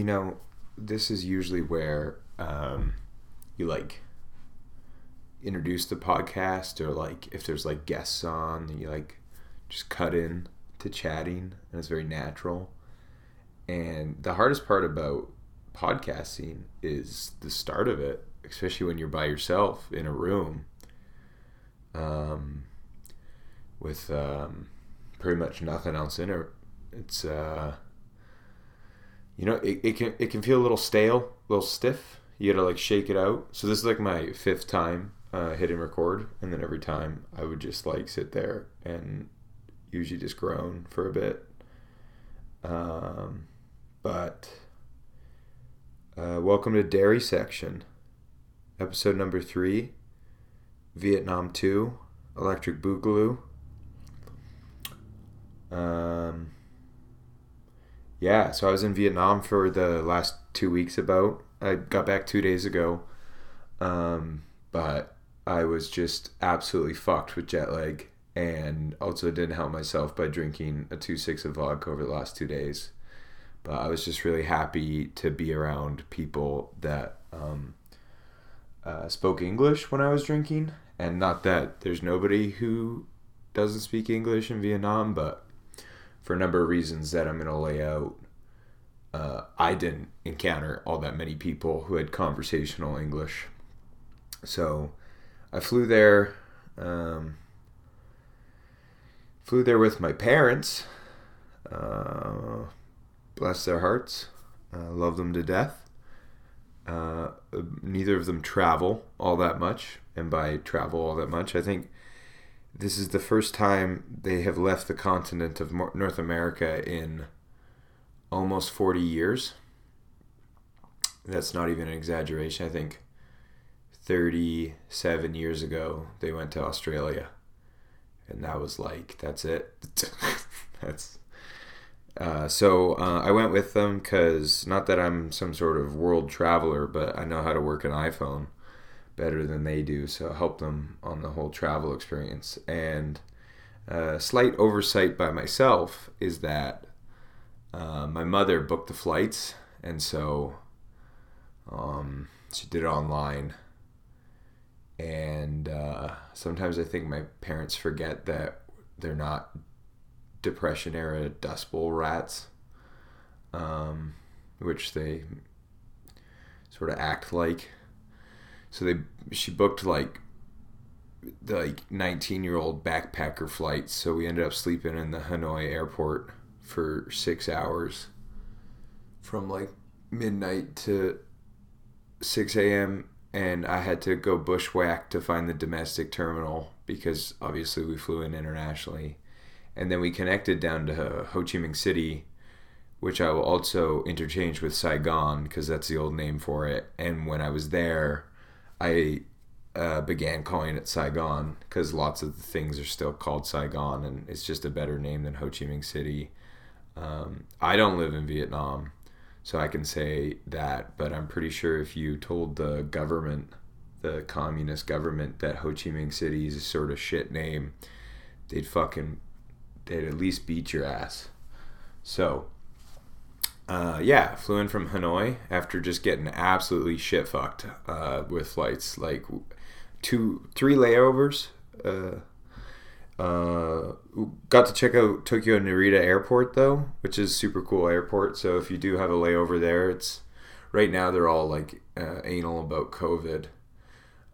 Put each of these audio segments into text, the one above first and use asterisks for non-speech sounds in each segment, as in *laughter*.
you know, this is usually where um, you like introduce the podcast, or like if there's like guests on, you like just cut in to chatting, and it's very natural. And the hardest part about podcasting is the start of it, especially when you're by yourself in a room um, with um, pretty much nothing else in it. It's uh, you know it, it can it can feel a little stale, a little stiff. You gotta like shake it out. So this is like my fifth time uh, hitting record, and then every time I would just like sit there and usually just groan for a bit. Um, but uh, welcome to Dairy Section, episode number three, Vietnam 2, Electric Boogaloo. Um, yeah, so I was in Vietnam for the last two weeks about. I got back two days ago, um, but I was just absolutely fucked with jet lag and also didn't help myself by drinking a 2-6 of vodka over the last two days but I was just really happy to be around people that um, uh, spoke English when I was drinking. And not that there's nobody who doesn't speak English in Vietnam, but for a number of reasons that I'm going to lay out, uh, I didn't encounter all that many people who had conversational English. So I flew there. Um, flew there with my parents. Uh, bless their hearts. Uh, love them to death. Uh, neither of them travel all that much, and by travel all that much, I think this is the first time they have left the continent of North America in almost 40 years. That's not even an exaggeration. I think 37 years ago they went to Australia, and that was like, that's it. *laughs* that's uh, so uh, I went with them because not that I'm some sort of world traveler, but I know how to work an iPhone better than they do. So help them on the whole travel experience. And a uh, slight oversight by myself is that uh, my mother booked the flights, and so um, she did it online. And uh, sometimes I think my parents forget that they're not Depression era Dust Bowl rats, um, which they sort of act like. So they she booked like the like 19 year old backpacker flights. So we ended up sleeping in the Hanoi airport for six hours from like midnight to 6 a.m. And I had to go bushwhack to find the domestic terminal because obviously we flew in internationally and then we connected down to Ho Chi Minh City, which I will also interchange with Saigon because that's the old name for it. And when I was there, I uh, began calling it Saigon because lots of the things are still called Saigon, and it's just a better name than Ho Chi Minh City. Um, I don't live in Vietnam, so I can say that, but I'm pretty sure if you told the government, the communist government, that Ho Chi Minh City is a sort of shit name, they'd fucking they'd at least beat your ass. So, uh, yeah, flew in from Hanoi after just getting absolutely shit fucked uh, with flights. Like two, three layovers. Uh, uh, got to check out Tokyo Narita Airport though, which is super cool airport. So if you do have a layover there, it's right now they're all like uh, anal about COVID.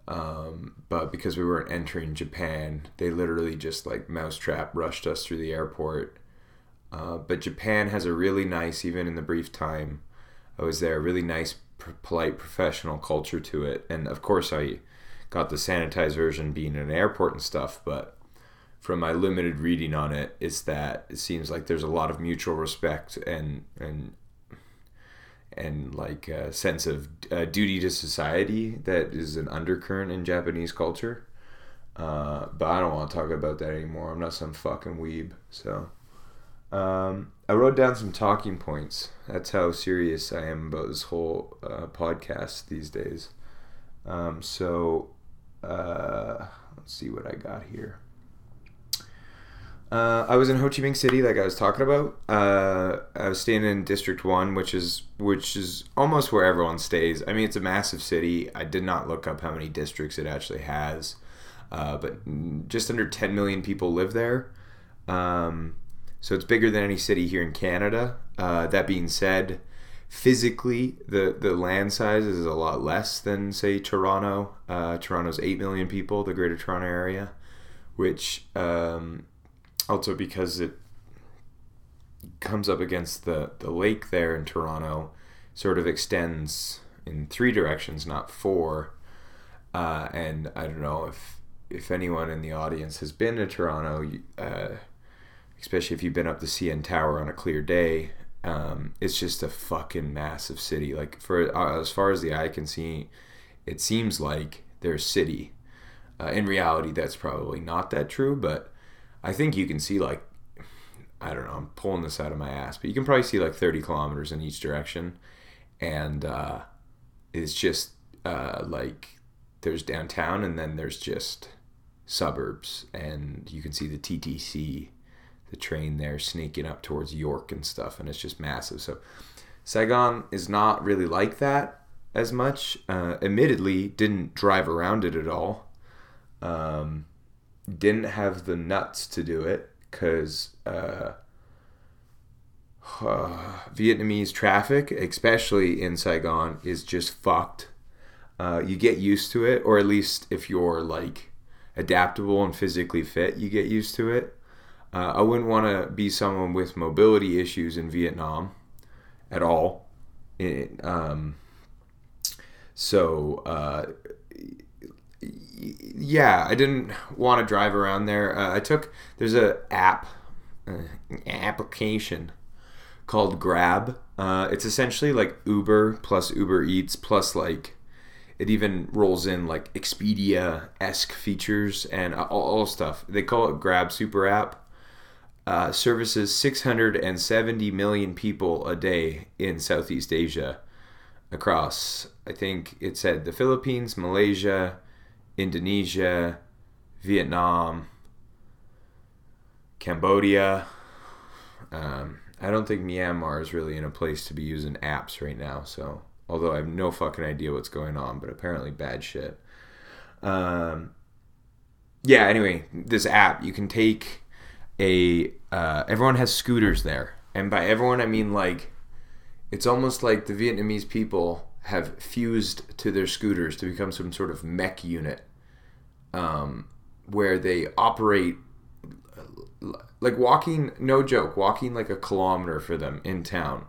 Um, but because we weren't entering Japan, they literally just like mousetrap rushed us through the airport. Uh, but Japan has a really nice, even in the brief time I was there, a really nice, polite, professional culture to it. And of course, I got the sanitized version being in an airport and stuff, but from my limited reading on it, it's that it seems like there's a lot of mutual respect and and and like a sense of uh, duty to society that is an undercurrent in Japanese culture. Uh, but I don't want to talk about that anymore. I'm not some fucking weeb. So um, I wrote down some talking points. That's how serious I am about this whole uh, podcast these days. Um, so uh, let's see what I got here. Uh, I was in Ho Chi Minh City, like I was talking about. Uh, I was staying in District One, which is which is almost where everyone stays. I mean, it's a massive city. I did not look up how many districts it actually has, uh, but just under 10 million people live there. Um, so it's bigger than any city here in Canada. Uh, that being said, physically, the the land size is a lot less than say Toronto. Uh, Toronto's 8 million people, the Greater Toronto area, which um, also because it comes up against the, the lake there in Toronto, sort of extends in three directions, not four. Uh, and I don't know if if anyone in the audience has been to Toronto, uh, especially if you've been up the CN Tower on a clear day, um, it's just a fucking massive city. Like for uh, as far as the eye can see, it seems like there's city. Uh, in reality, that's probably not that true, but I think you can see like I don't know. I'm pulling this out of my ass, but you can probably see like 30 kilometers in each direction, and uh, it's just uh, like there's downtown, and then there's just suburbs, and you can see the TTC, the train there sneaking up towards York and stuff, and it's just massive. So Saigon is not really like that as much. Uh, admittedly, didn't drive around it at all. Um, didn't have the nuts to do it because uh, uh, *sighs* Vietnamese traffic, especially in Saigon, is just fucked. Uh, you get used to it, or at least if you're like adaptable and physically fit, you get used to it. Uh, I wouldn't want to be someone with mobility issues in Vietnam at all. It, um, so uh, yeah, I didn't want to drive around there. Uh, I took there's a app, uh, application called Grab. Uh, it's essentially like Uber plus Uber Eats plus like it even rolls in like Expedia esque features and all, all, stuff. They call it Grab Super App. Uh, services 670 million people a day in Southeast Asia across, I think it said the Philippines, Malaysia, Indonesia, Vietnam, Cambodia. Um, I don't think Myanmar is really in a place to be using apps right now. So, although I have no fucking idea what's going on, but apparently bad shit. Um, yeah. Anyway, this app you can take a. Uh, everyone has scooters there, and by everyone I mean like, it's almost like the Vietnamese people have fused to their scooters to become some sort of mech unit um, where they operate like walking no joke walking like a kilometer for them in town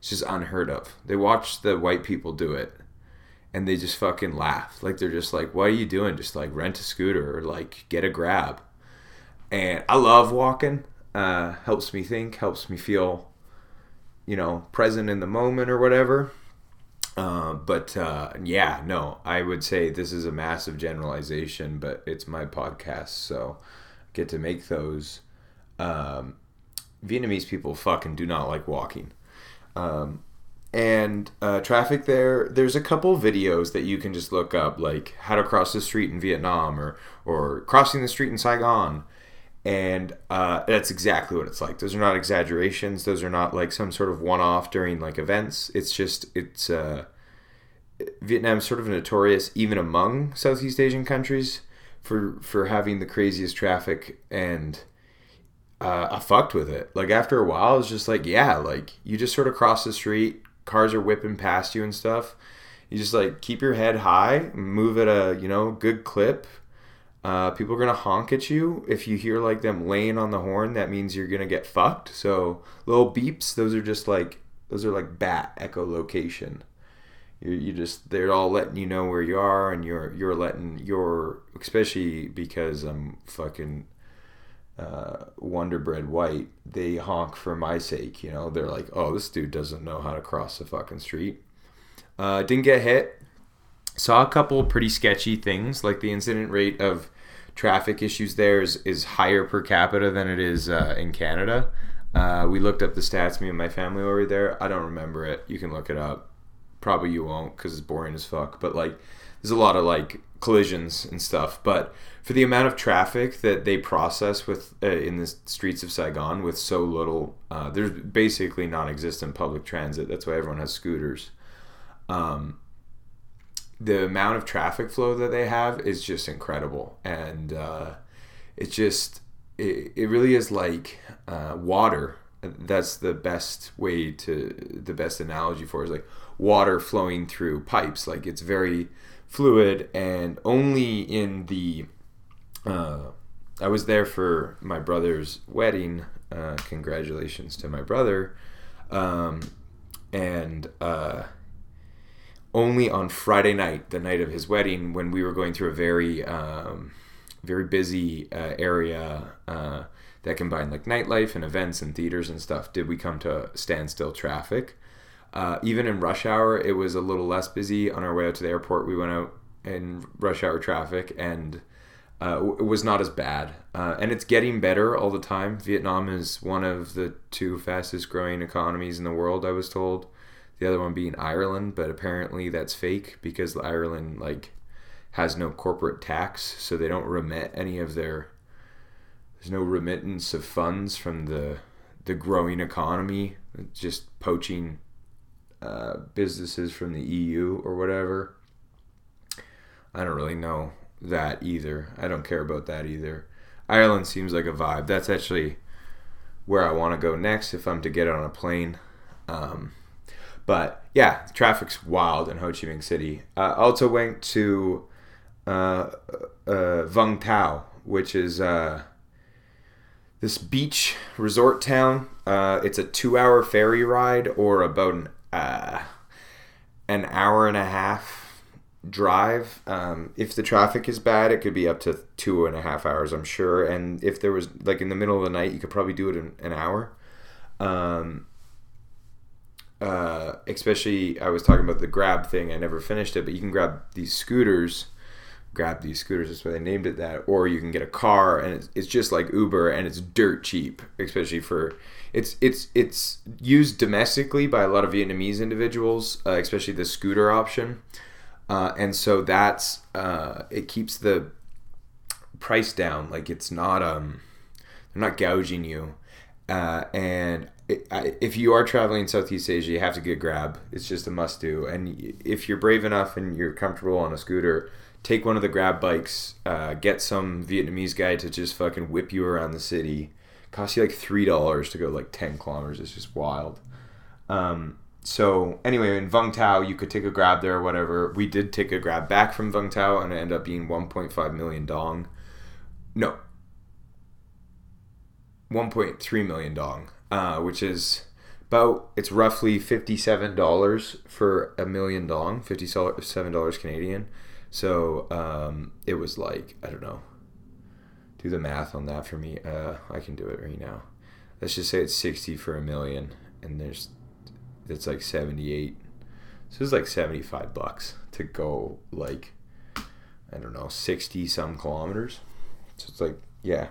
it's just unheard of. They watch the white people do it and they just fucking laugh. Like they're just like what are you doing? Just like rent a scooter or like get a grab and i love walking uh, helps me think helps me feel you know present in the moment or whatever uh, but uh, yeah, no, I would say this is a massive generalization, but it's my podcast, so I get to make those. Um, Vietnamese people fucking do not like walking. Um, and uh, traffic there, there's a couple videos that you can just look up, like how to cross the street in Vietnam or, or crossing the street in Saigon. And uh, that's exactly what it's like. Those are not exaggerations. Those are not like some sort of one-off during like events. It's just it's uh, Vietnam's sort of notorious even among Southeast Asian countries for for having the craziest traffic and uh, I fucked with it. Like after a while, it's just like yeah, like you just sort of cross the street, cars are whipping past you and stuff. You just like keep your head high, move at a you know good clip, uh, people are gonna honk at you if you hear like them laying on the horn. That means you're gonna get fucked. So little beeps, those are just like those are like bat echolocation. You you just they're all letting you know where you are, and you're you're letting your especially because I'm fucking uh, Wonder Bread White. They honk for my sake. You know they're like, oh, this dude doesn't know how to cross the fucking street. Uh, didn't get hit saw a couple pretty sketchy things like the incident rate of traffic issues there is, is higher per capita than it is uh, in canada. Uh, we looked up the stats me and my family over there. I don't remember it. You can look it up. Probably you won't because it's boring as fuck but like there's a lot of like collisions and stuff, but for the amount of traffic that they process with uh, in the streets of Saigon with so little, uh, there's basically non-existent public transit. That's why everyone has scooters. Um, the amount of traffic flow that they have is just incredible, and uh, it's just it, it really is like uh, water. That's the best way to the best analogy for it is like water flowing through pipes. Like it's very fluid, and only in the uh, I was there for my brother's wedding. Uh, congratulations to my brother. Um, and uh, only on Friday night, the night of his wedding, when we were going through a very, um, very busy uh, area uh, that combined like nightlife and events and theaters and stuff, did we come to standstill traffic. Uh, even in rush hour, it was a little less busy. On our way out to the airport, we went out in rush hour traffic and uh, it was not as bad. Uh, and it's getting better all the time. Vietnam is one of the two fastest growing economies in the world, I was told. The other one being Ireland, but apparently that's fake because Ireland like has no corporate tax, so they don't remit any of their. There's no remittance of funds from the the growing economy, just poaching uh, businesses from the EU or whatever. I don't really know that either. I don't care about that either. Ireland seems like a vibe. That's actually where I want to go next if I'm to get on a plane. Um, but yeah, traffic's wild in Ho Chi Minh City. Uh, also went to uh, uh, Vung Tau, which is uh, this beach resort town. Uh, it's a two-hour ferry ride, or about an uh, an hour and a half drive. Um, if the traffic is bad, it could be up to two and a half hours, I'm sure. And if there was like in the middle of the night, you could probably do it in an hour. Um, uh, especially, I was talking about the grab thing. I never finished it, but you can grab these scooters. Grab these scooters, that's why they named it that. Or you can get a car, and it's, it's just like Uber, and it's dirt cheap, especially for it's it's it's used domestically by a lot of Vietnamese individuals, uh, especially the scooter option, uh, and so that's uh, it keeps the price down. Like it's not um they're not gouging you, uh, and if you are traveling Southeast Asia, you have to get Grab. It's just a must do, and if you're brave enough and you're comfortable on a scooter. Take one of the grab bikes, uh, get some Vietnamese guy to just fucking whip you around the city, costs you like three dollars to go like ten kilometers. It's just wild. Um, so anyway, in Vung Tau, you could take a grab there or whatever. We did take a grab back from Vung Tau, and it ended up being 1.5 million dong. No, 1.3 million dong, uh, which is about it's roughly fifty-seven dollars for a million dong, fifty-seven dollars Canadian. So um, it was like I don't know do the math on that for me. Uh, I can do it right now. Let's just say it's 60 for a million, and there's it's like 78. So it's like 75 bucks to go like I don't know 60 some kilometers. So it's like yeah.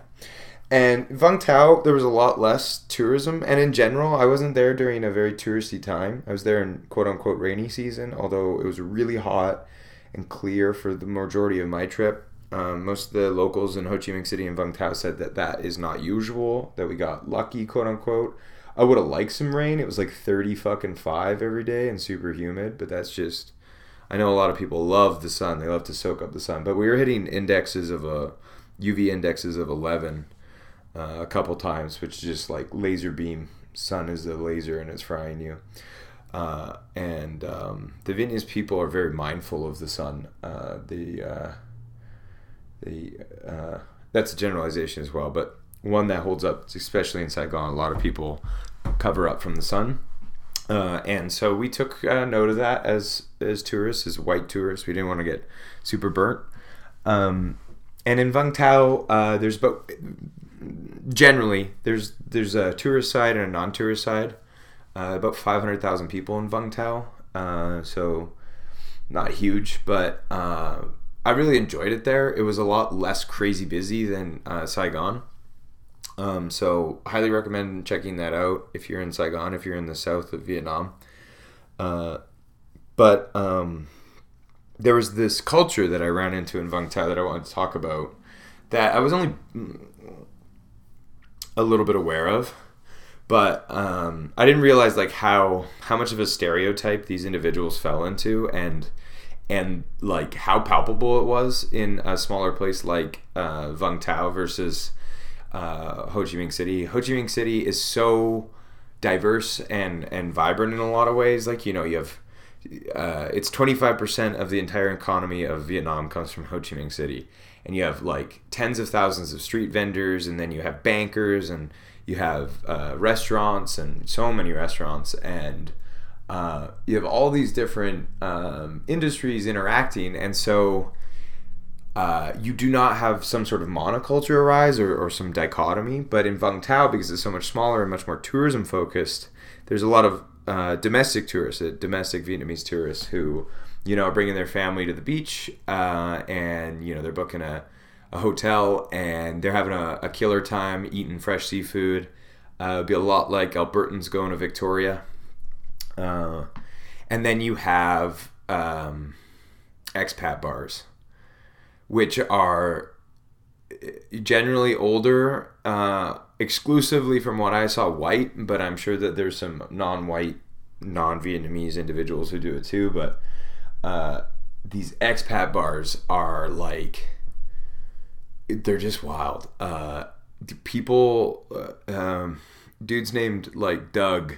And Vung Tau, there was a lot less tourism, and in general, I wasn't there during a very touristy time. I was there in quote unquote rainy season, although it was really hot and clear for the majority of my trip. Um, most of the locals in Ho Chi Minh City and Vung Tau said that that is not usual, that we got lucky, quote unquote. I would have liked some rain. It was like 30 fucking 5 every day and super humid, but that's just. I know a lot of people love the sun. They love to soak up the sun. But we were hitting indexes of a. UV indexes of 11 uh, a couple times, which is just like laser beam. Sun is the laser and it's frying you. Uh, and um, the Vietnamese people are very mindful of the sun. Uh, the uh, the uh, that's a generalization as well, but one that holds up, especially in Saigon. A lot of people cover up from the sun, uh, and so we took uh, note of that as as tourists, as white tourists. We didn't want to get super burnt. Um, and in Vung Tau, uh, there's but generally there's there's a tourist side and a non-tourist side. Uh, about 500,000 people in Vung Tau, uh, so not huge, but uh, I really enjoyed it there. It was a lot less crazy busy than uh, Saigon. Um, so highly recommend checking that out if you're in Saigon, if you're in the south of Vietnam. Uh, but um, there was this culture that I ran into in Vung Tau that I wanted to talk about that I was only a little bit aware of, but um, I didn't realize like how how much of a stereotype these individuals fell into and and like how palpable it was in a smaller place like uh, Vung Tau versus uh, Ho Chi Minh City. Ho Chi Minh City is so diverse and and vibrant in a lot of ways. Like you know you have uh, it's 25% of the entire economy of Vietnam comes from Ho Chi Minh City. And you have like tens of thousands of street vendors, and then you have bankers, and you have uh, restaurants, and so many restaurants. And uh, you have all these different um, industries interacting. And so uh, you do not have some sort of monoculture arise or, or some dichotomy. But in Vung Tau, because it's so much smaller and much more tourism focused, there's a lot of uh, domestic tourists, uh, domestic Vietnamese tourists who, you know, bringing their family to the beach, uh, and you know they're booking a, a hotel and they're having a, a killer time eating fresh seafood. Uh, it'd be a lot like Albertans going to Victoria, uh, and then you have um, expat bars, which are generally older, uh, exclusively from what I saw, white. But I'm sure that there's some non-white, non-Vietnamese individuals who do it too. But uh, these expat bars are like they're just wild. Uh, people, uh, um, dudes named like Doug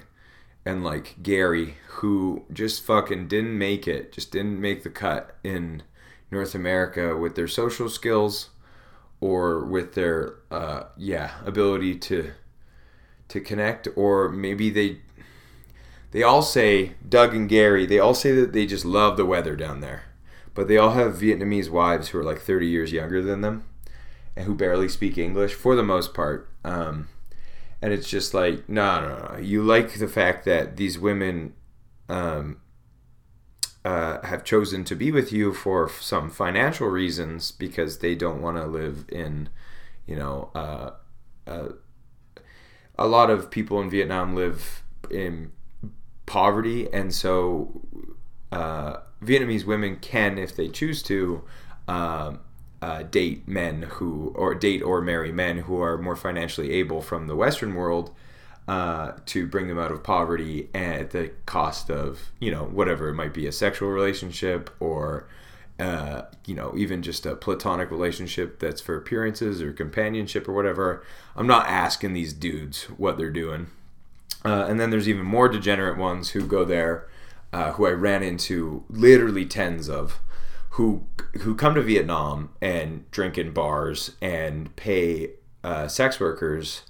and like Gary who just fucking didn't make it, just didn't make the cut in North America with their social skills or with their uh, yeah ability to to connect or maybe they they all say Doug and Gary they all say that they just love the weather down there. But they all have Vietnamese wives who are like 30 years younger than them and who barely speak English for the most part. Um, and it's just like no no no you like the fact that these women um, uh, have chosen to be with you for some financial reasons because they don't want to live in, you know, uh, uh, a lot of people in Vietnam live in poverty, and so uh, Vietnamese women can, if they choose to, uh, uh, date men who, or date or marry men who are more financially able from the Western world uh, to bring them out of poverty at the cost of you know whatever it might be a sexual relationship or uh, you know even just a platonic relationship that's for appearances or companionship or whatever. I'm not asking these dudes what they're doing uh, and then there's even more degenerate ones who go there uh, who i ran into literally tens of who who come to vietnam and drink in bars and pay uh, sex workers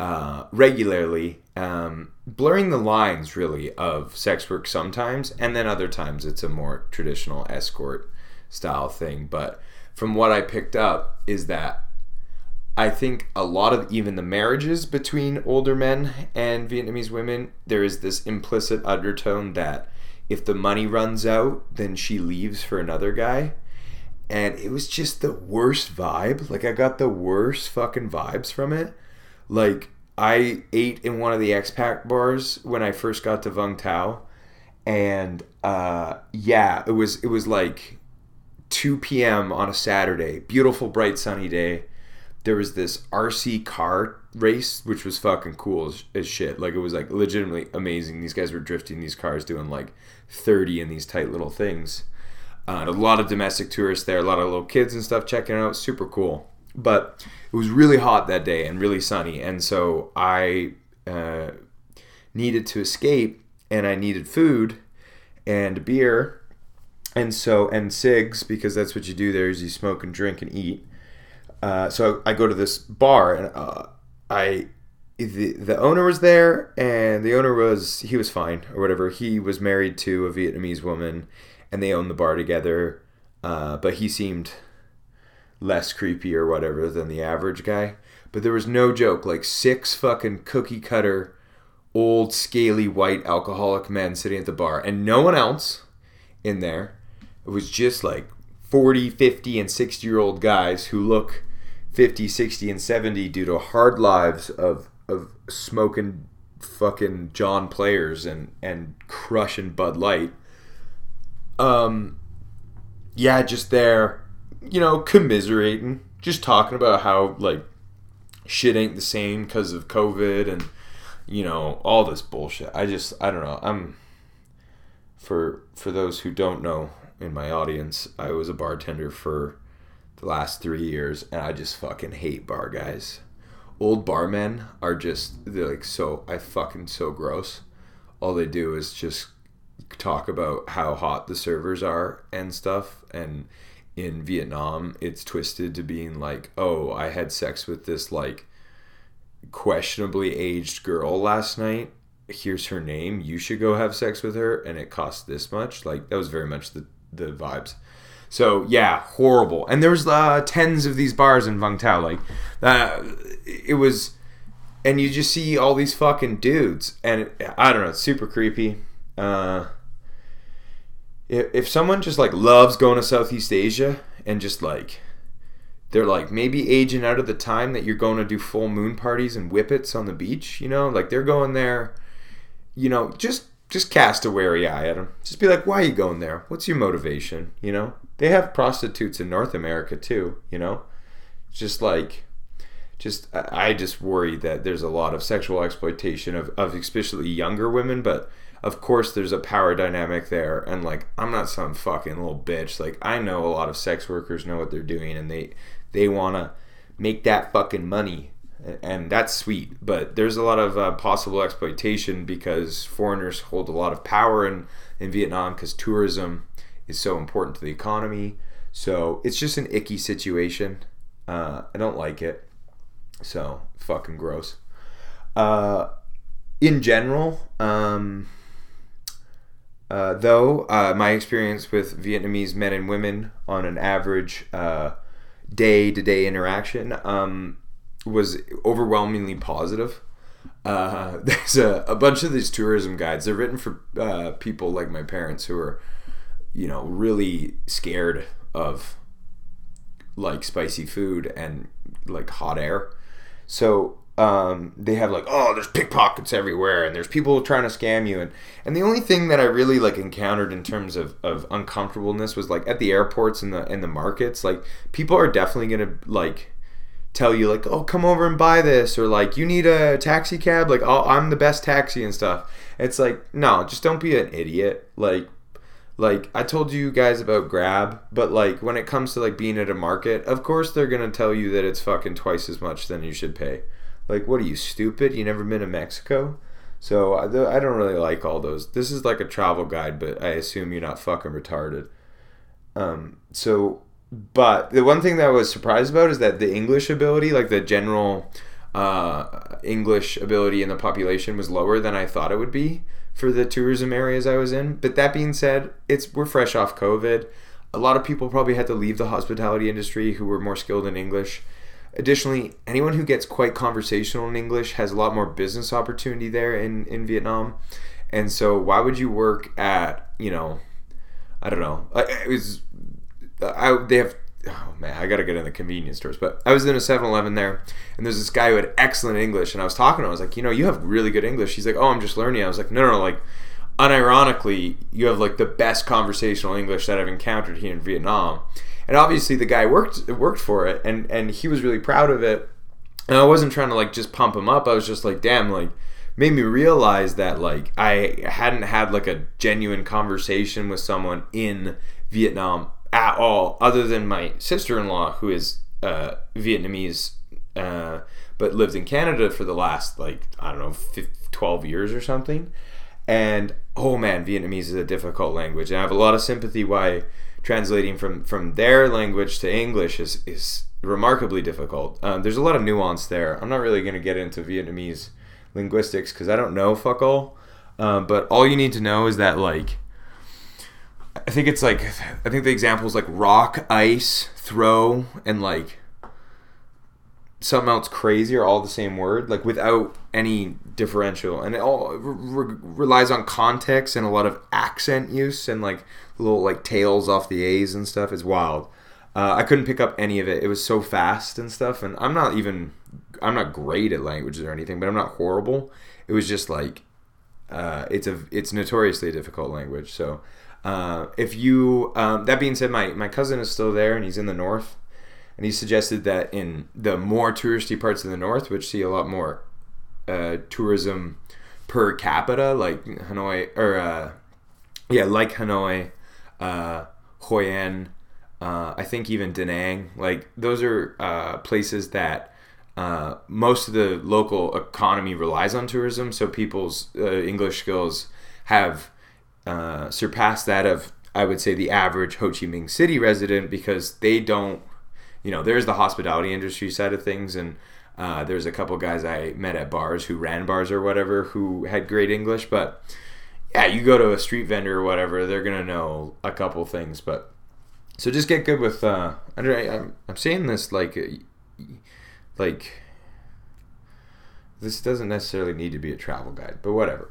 uh, regularly, um, blurring the lines really of sex work sometimes, and then other times it's a more traditional escort style thing. But from what I picked up, is that I think a lot of even the marriages between older men and Vietnamese women, there is this implicit undertone that if the money runs out, then she leaves for another guy. And it was just the worst vibe. Like, I got the worst fucking vibes from it like I ate in one of the expat bars when I first got to Vung Tau, and uh, yeah, it was it was like 2 p.m. on a Saturday, beautiful bright sunny day. There was this RC car race, which was fucking cool as, as shit. Like it was like legitimately amazing. These guys were drifting these cars, doing like 30 in these tight little things. Uh, a lot of domestic tourists there, a lot of little kids and stuff checking it out. Super cool. But it was really hot that day and really sunny, and so I uh, needed to escape, and I needed food and beer, and so and cigs because that's what you do there is you smoke and drink and eat. Uh, so I go to this bar and uh, I the the owner was there and the owner was he was fine or whatever. He was married to a Vietnamese woman and they owned the bar together. Uh, but he seemed less creepy or whatever than the average guy. But there was no joke, like six fucking cookie cutter, old, scaly, white alcoholic men sitting at the bar, and no one else in there. It was just like 40, 50, and 60 year old guys who look 50, 60, and 70 due to hard lives of, of smoking fucking John players and, and crushing Bud Light. Um, yeah, just there, you know, commiserating, just talking about how like shit ain't the same because of COVID and you know all this bullshit. I just I don't know. I'm for for those who don't know in my audience, I was a bartender for the last three years, and I just fucking hate bar guys. Old barmen are just they're like so I fucking so gross. All they do is just talk about how hot the servers are and stuff and in Vietnam it's twisted to being like oh I had sex with this like questionably aged girl last night here's her name you should go have sex with her and it costs this much like that was very much the the vibes so yeah horrible and there's uh, tens of these bars in Vung Tau like uh, it was and you just see all these fucking dudes and it, I don't know it's super creepy uh, if, if someone just like loves going to Southeast Asia and just like they're like maybe aging out of the time that you're going to do full moon parties and whippets on the beach, you know, like they're going there, you know, just just cast a wary eye at them. Just be like, why are you going there? What's your motivation? You know, they have prostitutes in North America too. You know, just like, just I just worry that there's a lot of sexual exploitation of of especially younger women, but of course there's a power dynamic there and like i'm not some fucking little bitch like i know a lot of sex workers know what they're doing and they they want to make that fucking money and that's sweet but there's a lot of uh, possible exploitation because foreigners hold a lot of power in in vietnam because tourism is so important to the economy so it's just an icky situation uh, i don't like it so fucking gross uh, in general um, uh, though uh, my experience with Vietnamese men and women on an average day to day interaction um, was overwhelmingly positive. Uh, *laughs* there's a, a bunch of these tourism guides. They're written for uh, people like my parents who are, you know, really scared of like spicy food and like hot air. So um, they have like oh there's pickpockets everywhere and there's people trying to scam you. And and the only thing that I really like encountered in terms of, of uncomfortableness was like at the airports and the in the markets. Like people are definitely gonna like tell you like oh come over and buy this or like you need a taxi cab? Like oh I'm the best taxi and stuff. It's like no just don't be an idiot. Like like I told you guys about Grab, but like when it comes to like being at a market, of course they're gonna tell you that it's fucking twice as much than you should pay. Like, what are you stupid? You never been to Mexico? So I, I don't really like all those. This is like a travel guide, but I assume you're not fucking retarded. Um, so, but the one thing that I was surprised about is that the English ability, like the general uh, English ability in the population, was lower than I thought it would be for the tourism areas I was in. But that being said, it's we're fresh off COVID. A lot of people probably had to leave the hospitality industry who were more skilled in English. Additionally, anyone who gets quite conversational in English has a lot more business opportunity there in, in Vietnam. And so, why would you work at, you know, I don't know. It was, I, they have, oh man, I got to get in the convenience stores. But I was in a 7 Eleven there, and there's this guy who had excellent English. And I was talking to him. I was like, you know, you have really good English. He's like, oh, I'm just learning. I was like, no, no, no like, unironically, you have like the best conversational English that I've encountered here in Vietnam and obviously the guy worked worked for it and and he was really proud of it and i wasn't trying to like just pump him up i was just like damn like made me realize that like i hadn't had like a genuine conversation with someone in vietnam at all other than my sister-in-law who is uh, vietnamese uh, but lived in canada for the last like i don't know 15, 12 years or something and oh man vietnamese is a difficult language and i have a lot of sympathy why translating from from their language to English is is remarkably difficult. Um, there's a lot of nuance there. I'm not really going to get into Vietnamese linguistics because I don't know fuck all. Um, but all you need to know is that like I think it's like I think the examples like rock, ice, throw, and like something else crazy are all the same word, like without any differential, and it all re- relies on context and a lot of accent use and like little like tails off the A's and stuff. It's wild. Uh, I couldn't pick up any of it. It was so fast and stuff, and I'm not even I'm not great at languages or anything, but I'm not horrible. It was just like uh, it's a it's notoriously difficult language. So Uh, if you, um, that being said, my, my cousin is still there and he's in the north. And he suggested that in the more touristy parts of the north, which see a lot more uh, tourism per capita, like Hanoi, or uh, yeah, like Hanoi, uh, Hoi An, uh, I think even Da Nang, like those are uh, places that uh, most of the local economy relies on tourism. So people's uh, English skills have uh, surpassed that of, I would say, the average Ho Chi Minh City resident because they don't, you know, there's the hospitality industry side of things. And uh, there's a couple guys I met at bars who ran bars or whatever who had great English. But yeah, you go to a street vendor or whatever, they're to know a couple things. But so just get good with, uh, I'm, I'm saying this like, like this doesn't necessarily need to be a travel guide, but whatever.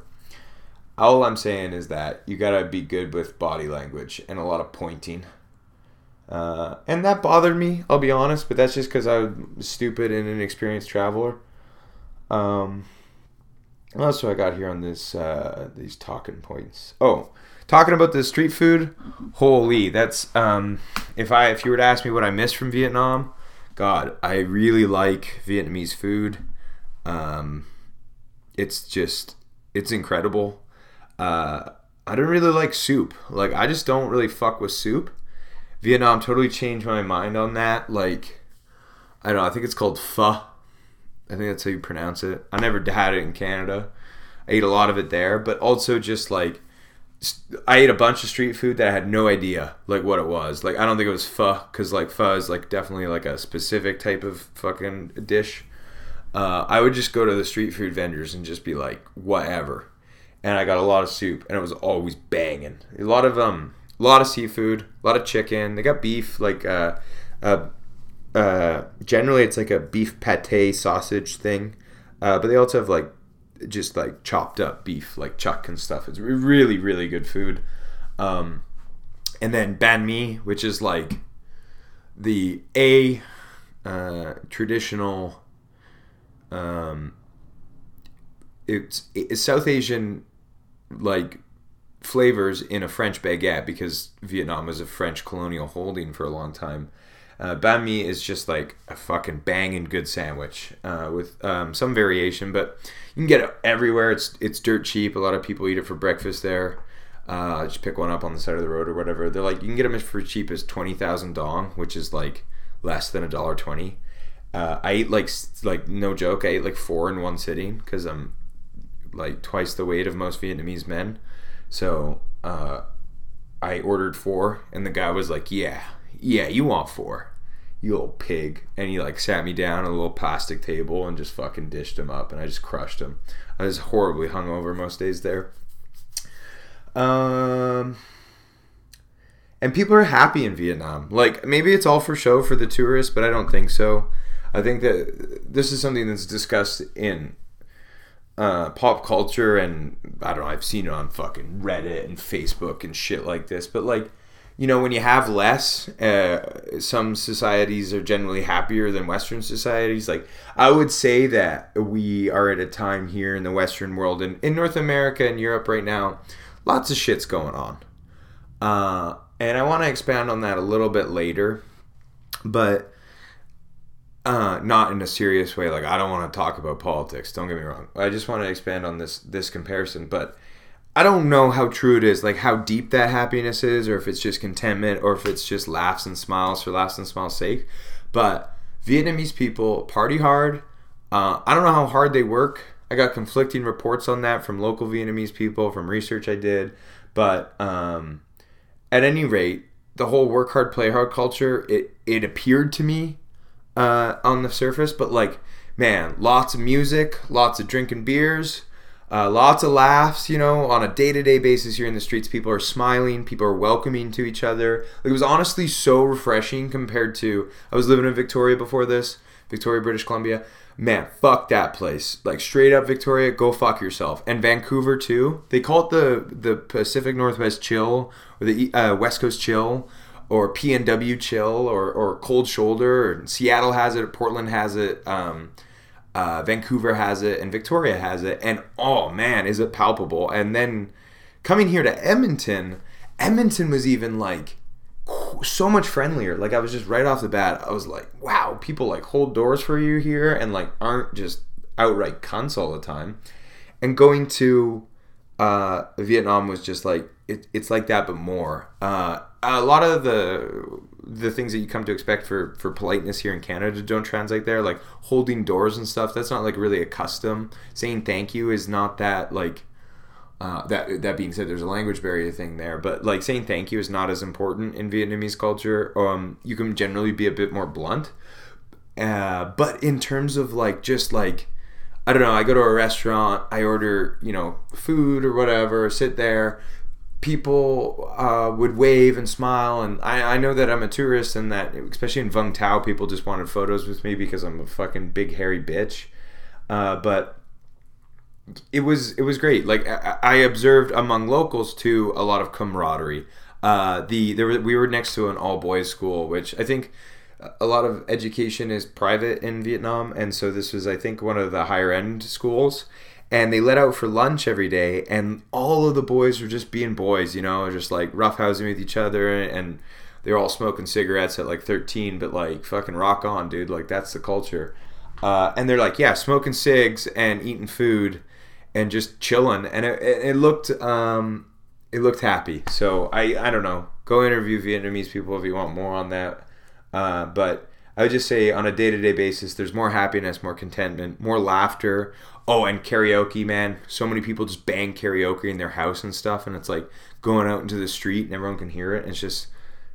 All I'm saying is that you gotta be good with body language and a lot of pointing. Uh, and that bothered me, I'll be honest, but that's just because I'm stupid and inexperienced traveler. Um, what else do I got here on this uh, these talking points? Oh, talking about the street food. Holy, that's um, if I if you were to ask me what I miss from Vietnam, God, I really like Vietnamese food. Um, it's just it's incredible. Uh, I don't really like soup. Like I just don't really fuck with soup. Vietnam totally changed my mind on that. Like I don't know. I think it's called pho. I think that's how you pronounce it. I never had it in Canada. I ate a lot of it there, but also just like I ate a bunch of street food that I had no idea like what it was. Like I don't think it was pho because like pho is like definitely like a specific type of fucking dish. Uh, I would just go to the street food vendors and just be like whatever, and I got a lot of soup and it was always banging. A lot of um, a lot of seafood, a lot of chicken. They got beef like uh, uh, uh generally it's like a beef pate sausage thing, uh, but they also have like just like chopped up beef, like chuck and stuff. It's really, really good food. Um, and then banh mi, which is like the a uh, traditional. Um, it's, it's South Asian like flavors in a French baguette because Vietnam was a French colonial holding for a long time. Uh, banh mi is just like a fucking banging good sandwich uh, with um, some variation, but you can get it everywhere. It's it's dirt cheap. A lot of people eat it for breakfast there. Uh, just pick one up on the side of the road or whatever. They're like you can get them for cheap as twenty thousand dong, which is like less than a dollar twenty. Uh, I ate like like no joke. I ate like four in one sitting because I'm like twice the weight of most Vietnamese men. So uh, I ordered four, and the guy was like, "Yeah, yeah, you want four, you little pig. And he like sat me down at a little plastic table and just fucking dished him up. And I just crushed him. I was horribly hungover most days there. Um, and people are happy in Vietnam. Like maybe it's all for show for the tourists, but I don't think so. I think that this is something that's discussed in uh, pop culture, and I don't know. I've seen it on fucking Reddit and Facebook and shit like this. But like, you know, when you have less, uh, some societies are generally happier than Western societies. Like, I would say that we are at a time here in the Western world and in North America and Europe right now, lots of shit's going on. Uh, and I want to expand on that a little bit later, but uh, not in a serious way. Like, I don't want to talk about politics. Don't get me wrong. I just want to expand on this this comparison, but I don't know how true it is, like how deep that happiness is, or if it's just contentment, or if it's just laughs and smiles for laughs and smiles' sake. But Vietnamese people party hard. Uh, I don't know how hard they work. I got conflicting reports on that from local Vietnamese people, from research I did. But um, at any rate, the whole work hard, play hard culture, it, it appeared to me uh, on the surface, but like, man, lots of music, lots of drinking beers uh, lots of laughs, you know, on a day to day basis here in the streets. People are smiling, people are welcoming to each other. It was honestly so refreshing compared to. I was living in Victoria before this, Victoria, British Columbia. Man, fuck that place. Like straight up Victoria, go fuck yourself. And Vancouver too. They call it the the Pacific Northwest chill or the uh, West Coast chill or PNW chill or or cold shoulder. Or Seattle has it. Portland has it. Um, uh, Vancouver has it and Victoria has it, and oh man, is it palpable! And then coming here to Edmonton, Edmonton was even like so much friendlier. Like I was just right off the bat, I was like, wow, people like hold doors for you here and like aren't just outright cunts all the time. And going to uh, Vietnam was just like it, it's like that, but more. Uh, a lot of the the things that you come to expect for for politeness here in Canada don't translate there. Like holding doors and stuff. That's not like really a custom. Saying thank you is not that like. Uh, that that being said, there's a language barrier thing there, but like saying thank you is not as important in Vietnamese culture. Um, you can generally be a bit more blunt, uh, but in terms of like just like I don't know, I go to a restaurant, I order you know food or whatever, sit there, people uh, would wave and smile. And I, I know that i'm a tourist and that especially in vung tau people just wanted photos with me because i'm a fucking big hairy bitch. Uh, but it was it was great. Like I, I, observed among locals too a lot of camaraderie. Uh, the there were, we were next to an all boys school which i think a lot of education is private in vietnam. And so this was i think one of the higher end schools and they let out for lunch every day and all of the boys were just being boys you know just like roughhousing with each other and they're all smoking cigarettes at like 13 but like fucking rock on dude like that's the culture. Uh, and they're like yeah smoking cigs and eating food and just chilling. And it, it looked um, it looked happy. So i i don't know. Go interview vietnamese people if you want more on that. Uh, but I would just say on a day to day basis, there's more happiness, more contentment, more laughter. Oh, and karaoke, man. So many people just bang karaoke in their house and stuff, and it's like going out into the street and everyone can hear it. And it's just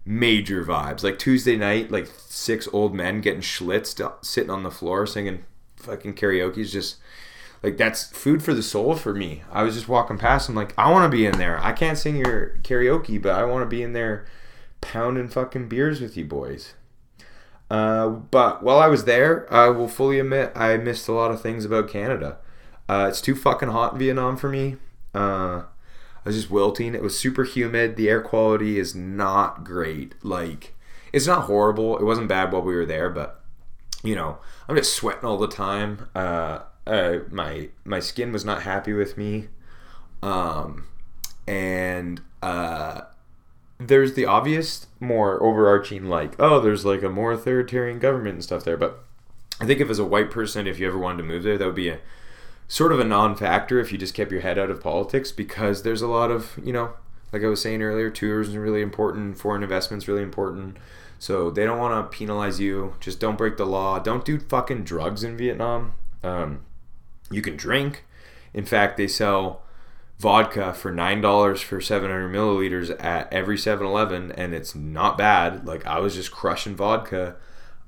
major vibes. Like Tuesday night, like six old men getting schlitzed uh, sitting on the floor singing fucking karaoke is just like that's food for the soul for me. I was just walking past. I'm like, I want to be in there. I can't sing your karaoke, but I want to be in there pounding fucking beers with you boys. Uh, but while I was there, I will fully admit I missed a lot of things about Canada. Uh, it's too fucking hot in Vietnam for me. Uh, I was just wilting. It was super humid. The air quality is not great. Like, it's not horrible. It wasn't bad while we were there, but you know, I'm just sweating all the time. Uh, uh, my my skin was not happy with me, um, and uh, there's the obvious, more overarching, like, oh, there's like a more authoritarian government and stuff there. But I think if as a white person, if you ever wanted to move there, that would be a sort of a non-factor if you just kept your head out of politics because there's a lot of, you know, like I was saying earlier, tourism is really important, foreign investment's really important. So they don't want to penalize you. Just don't break the law. Don't do fucking drugs in Vietnam. Um, you can drink. In fact, they sell vodka for nine dollars for 700 milliliters at every 7-Eleven, and it's not bad. Like I was just crushing vodka,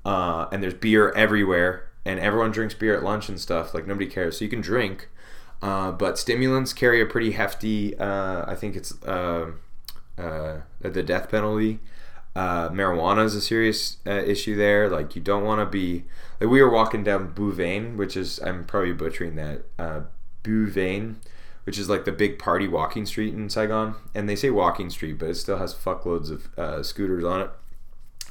uh, and there's beer everywhere, and everyone drinks beer at lunch and stuff. Like nobody cares, so you can drink. Uh, but stimulants carry a pretty hefty. Uh, I think it's uh, uh, the death penalty. Uh, marijuana is a serious issue there. Like you don't want to be. Like we were walking down Bui Vien, which is I'm probably butchering that. Uh, Bui Vien which is like the big party walking street in Saigon. And they say walking street, but it still has fuckloads of uh, scooters on it.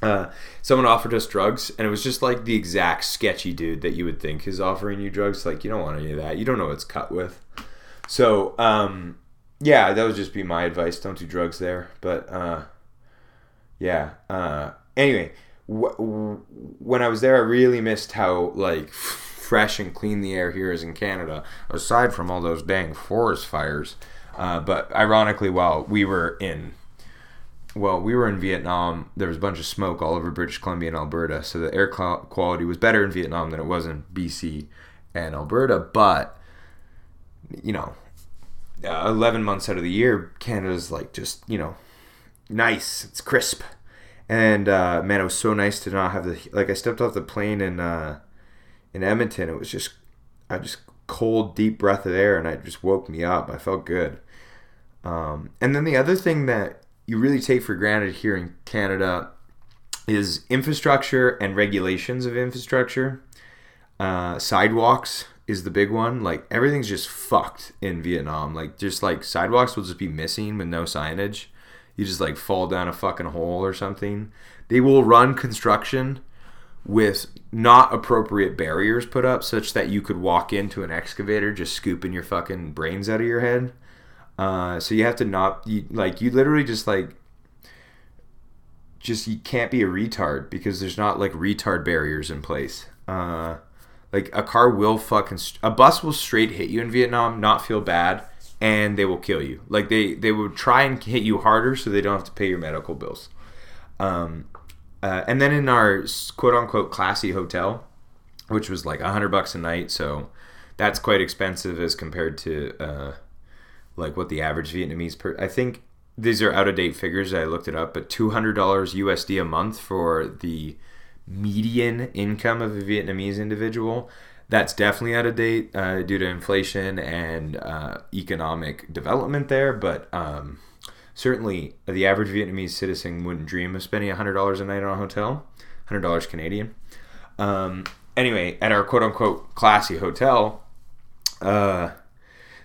Uh, someone offered us drugs, and it was just like the exact sketchy dude that you would think is offering you drugs. Like, you don't want any of that. You don't know what it's cut with. So, um, yeah, that would just be my advice. Don't do drugs there. But, uh, yeah. Uh, anyway, when I was there, I really missed how, like, fresh and clean the air here is in Canada, aside from all those dang forest fires. Uh, but ironically, while we were in, well, we were in Vietnam, there was a bunch of smoke all over British Columbia and Alberta, so the air quality was better in Vietnam than it was in BC and Alberta. But you know, uh, 11 months out of the year, Canada's like just you know, nice. It's crisp. And uh, man, it was so nice to not have the like. I stepped off the plane and uh, in Edmonton, it was just I just cold, deep breath of air, and it just woke me up. I felt good. Um, and then the other thing that you really take for granted here in Canada is infrastructure and regulations of infrastructure. Uh, sidewalks is the big one. Like everything's just fucked in Vietnam. Like just like sidewalks will just be missing with no signage. You just like fall down a fucking hole or something. They will run construction with not appropriate barriers put up such that you could walk into an excavator just scooping your fucking brains out of your head. Uh, so you have to not you, like you literally just like just you can't be a retard because there's not like retard barriers in place. Uh, like a car will fucking a bus will straight hit you in Vietnam, not feel bad, and they will kill you. Like they they would try and hit you harder so they don't have to pay your medical bills. Um, uh, and then in our quote unquote classy hotel, which was like a hundred bucks a night, so that's quite expensive as compared to uh, like what the average Vietnamese per. I think these are out of date figures. I looked it up, but two hundred dollars USD a month for the median income of a Vietnamese individual. That's definitely out of date uh, due to inflation and uh, economic development there, but um, certainly the average Vietnamese citizen wouldn't dream of spending $100 a night on a hotel, $100 Canadian. Um, anyway, at our quote unquote classy hotel, uh,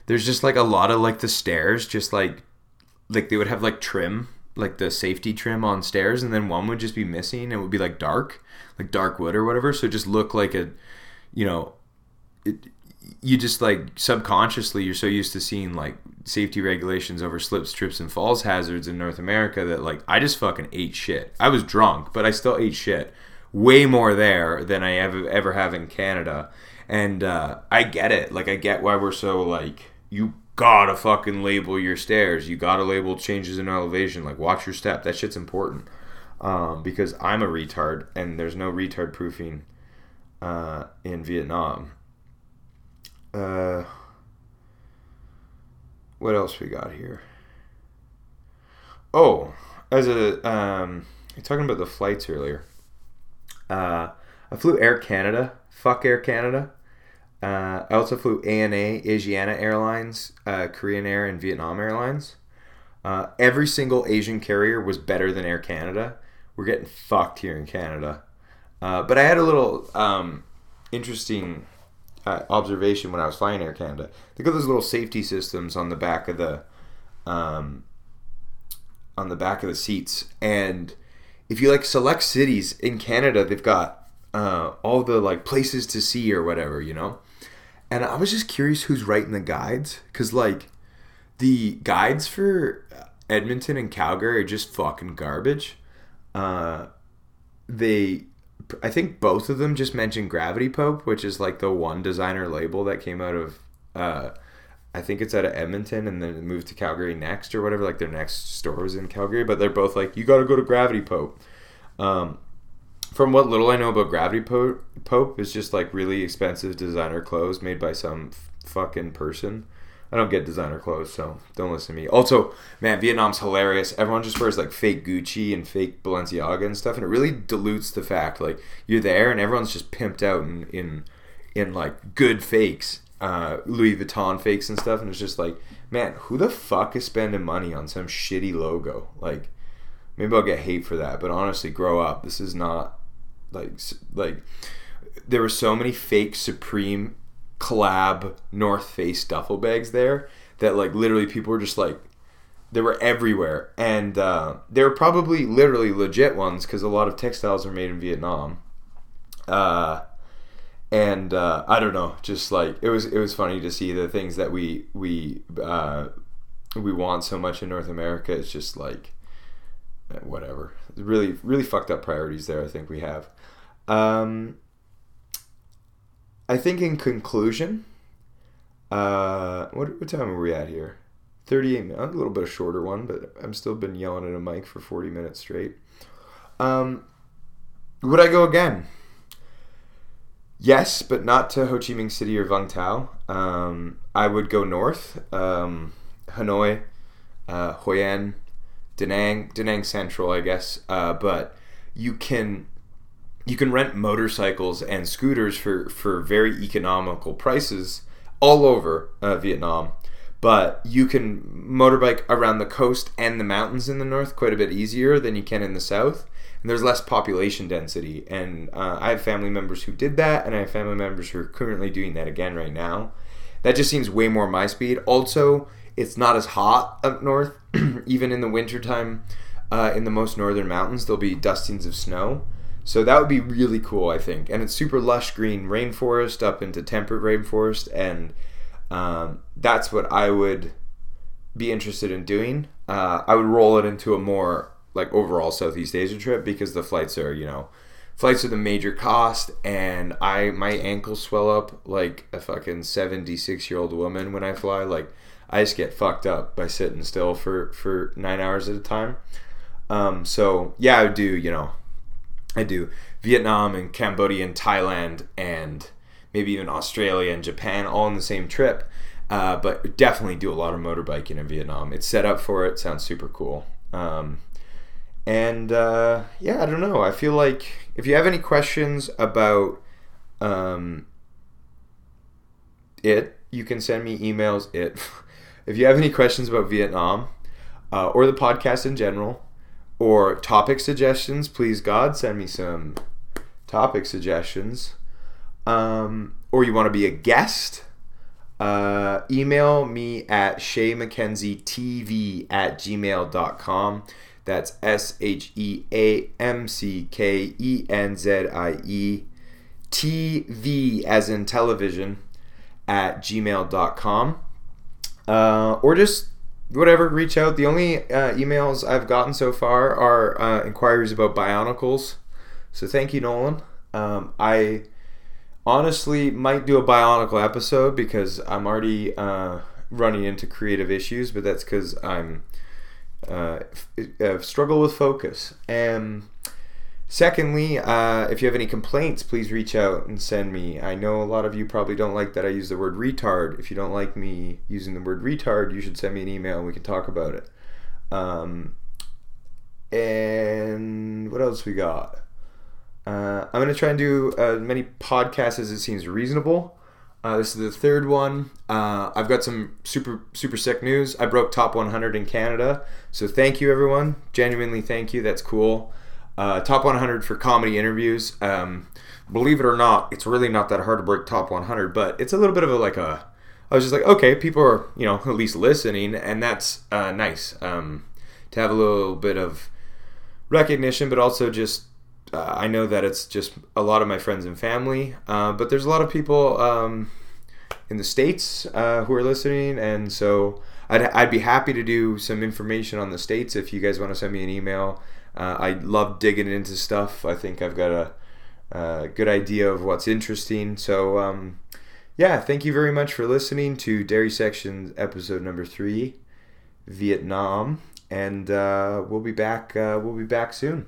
there's just like a lot of like the stairs, just like like they would have like trim, like the safety trim on stairs, and then one would just be missing. And it would be like dark, like dark wood or whatever. So just look like a, you know, it, you just like subconsciously you're so used to seeing like safety regulations over slips, trips, and falls hazards in North America that like I just fucking ate shit. I was drunk, but I still ate shit. Way more there than I ever ever have in Canada, and uh, I get it. Like I get why we're so like you gotta fucking label your stairs. You gotta label changes in elevation. Like watch your step. That shit's important. Um, because I'm a retard and there's no retard proofing uh, in Vietnam. Uh, what else we got here? Oh, as a um, you're talking about the flights earlier. Uh, I flew Air Canada. Fuck Air Canada. Uh, I also flew ANA, Asiana Airlines, uh, Korean Air, and Vietnam Airlines. Uh, every single Asian carrier was better than Air Canada. We're getting fucked here in Canada. Uh, but I had a little um, interesting uh, observation when I was flying Air Canada. They got those little safety systems on the back of the um, on the back of the seats, and if you like select cities in Canada, they've got uh, all the like places to see or whatever, you know. And I was just curious who's writing the guides, cause like the guides for Edmonton and Calgary are just fucking garbage. Uh, they I think both of them just mentioned Gravity Pope, which is like the one designer label that came out of, uh, I think it's out of Edmonton and then moved to Calgary next or whatever. Like their next store was in Calgary, but they're both like, you got to go to Gravity Pope. Um, from what little I know about Gravity Pope, Pope is just like really expensive designer clothes made by some f- fucking person. I don't get designer clothes, so don't listen to me. Also, man, Vietnam's hilarious. Everyone just wears like fake Gucci and fake Balenciaga and stuff, and it really dilutes the fact like you're there and everyone's just pimped out in in, in like good fakes, uh, Louis Vuitton fakes and stuff, and it's just like, man, who the fuck is spending money on some shitty logo? Like, maybe I'll get hate for that, but honestly, grow up. This is not like like there were so many fake Supreme collab North Face duffel bags there that like literally people were just like they were everywhere and uh, they were probably literally legit ones because a lot of textiles are made in Vietnam. Uh, and uh, I don't know, just like it was it was funny to see the things that we we uh, we want so much in North America. It's just like whatever. Really really fucked up priorities there. I think we have. Um, I think in conclusion, uh, what, what time are we at here? 38 minutes, a little bit of shorter one, but I've still been yelling at a mic for 40 minutes straight. Um, would I go again? Yes, but not to Ho Chi Minh City or Vung Tau. Um, I would go north, um, Hanoi, uh, Hoi An, Da Nang, Da Nang Central, I guess. Uh, but you can you can rent motorcycles and scooters for, for very economical prices all over uh, Vietnam. But you can motorbike around the coast and the mountains in the north quite a bit easier than you can in the south. And there's less population density. And uh, I have family members who did that, and I have family members who are currently doing that again right now. That just seems way more my speed. Also, it's not as hot up north, *clears throat* even in the wintertime. Uh, in the most northern mountains, there'll be dustings of snow. So that would be really cool, I think. And it's super lush green rainforest up into temperate rainforest, and um, that's what I would be interested in doing, uh, I would roll it into a more like overall Southeast Asia trip because the flights are, you know, flights are the major cost and I my ankles swell up like a fucking 76 year old woman when I fly. Like I just get fucked up by sitting still for, for nine hours at a time. Um, so yeah, I would do, you know, I do Vietnam and Cambodia and Thailand and maybe even Australia and Japan all in the same trip. Uh, but definitely do a lot of motorbiking in Vietnam. It's set up for it. Sounds super cool. Um, and uh, yeah, I don't know. I feel like if you have any questions about um, it, you can send me emails. It. *laughs* if you have any questions about Vietnam uh, or the podcast in general, or topic suggestions, please God, send me some topic suggestions. Um, or you want to be a guest, uh, email me at Shea McKenzie TV at gmail.com. That's S H E A M C K E N Z I E T V as in television at gmail.com. Uh, or just whatever, reach out. The only uh, emails I've gotten so far are uh, inquiries about Bionicles. So thank you, Nolan. Um, I honestly might do a Bionicle episode because I'm already uh, running into creative issues, but that's because I'm uh, uh, struggle with focus. And secondly, uh, if you have any complaints, please reach out and send me. I know a lot of you probably don't like that I use the word retard. If you don't like me using the word retard, you should send me an email and we can talk about it. Um, and what else we got? Uh, I'm going to try and do as many podcasts as it seems reasonable. Uh, this is the third one. Uh, I've got some super super sick news. I broke top 100 in Canada, so thank you everyone. Genuinely thank you. That's cool. Uh, top 100 for comedy interviews. Um, believe it or not, it's really not that hard to break top 100, but it's a little bit of a like a. I was just like, okay, people are you know at least listening, and that's uh, nice um, to have a little bit of recognition, but also just uh, I know that it's just a lot of my friends and family, uh, but there's a lot of people um, in the states uh, who are listening, and so I'd, I'd be happy to do some information on the states if you guys want to send me an email. Uh, I love digging into stuff. I think I've got a, a good idea of what's interesting. So um, yeah, thank you very much for listening to Dairy Section episode number three, Vietnam, and uh, we'll be back. Uh, we'll be back soon.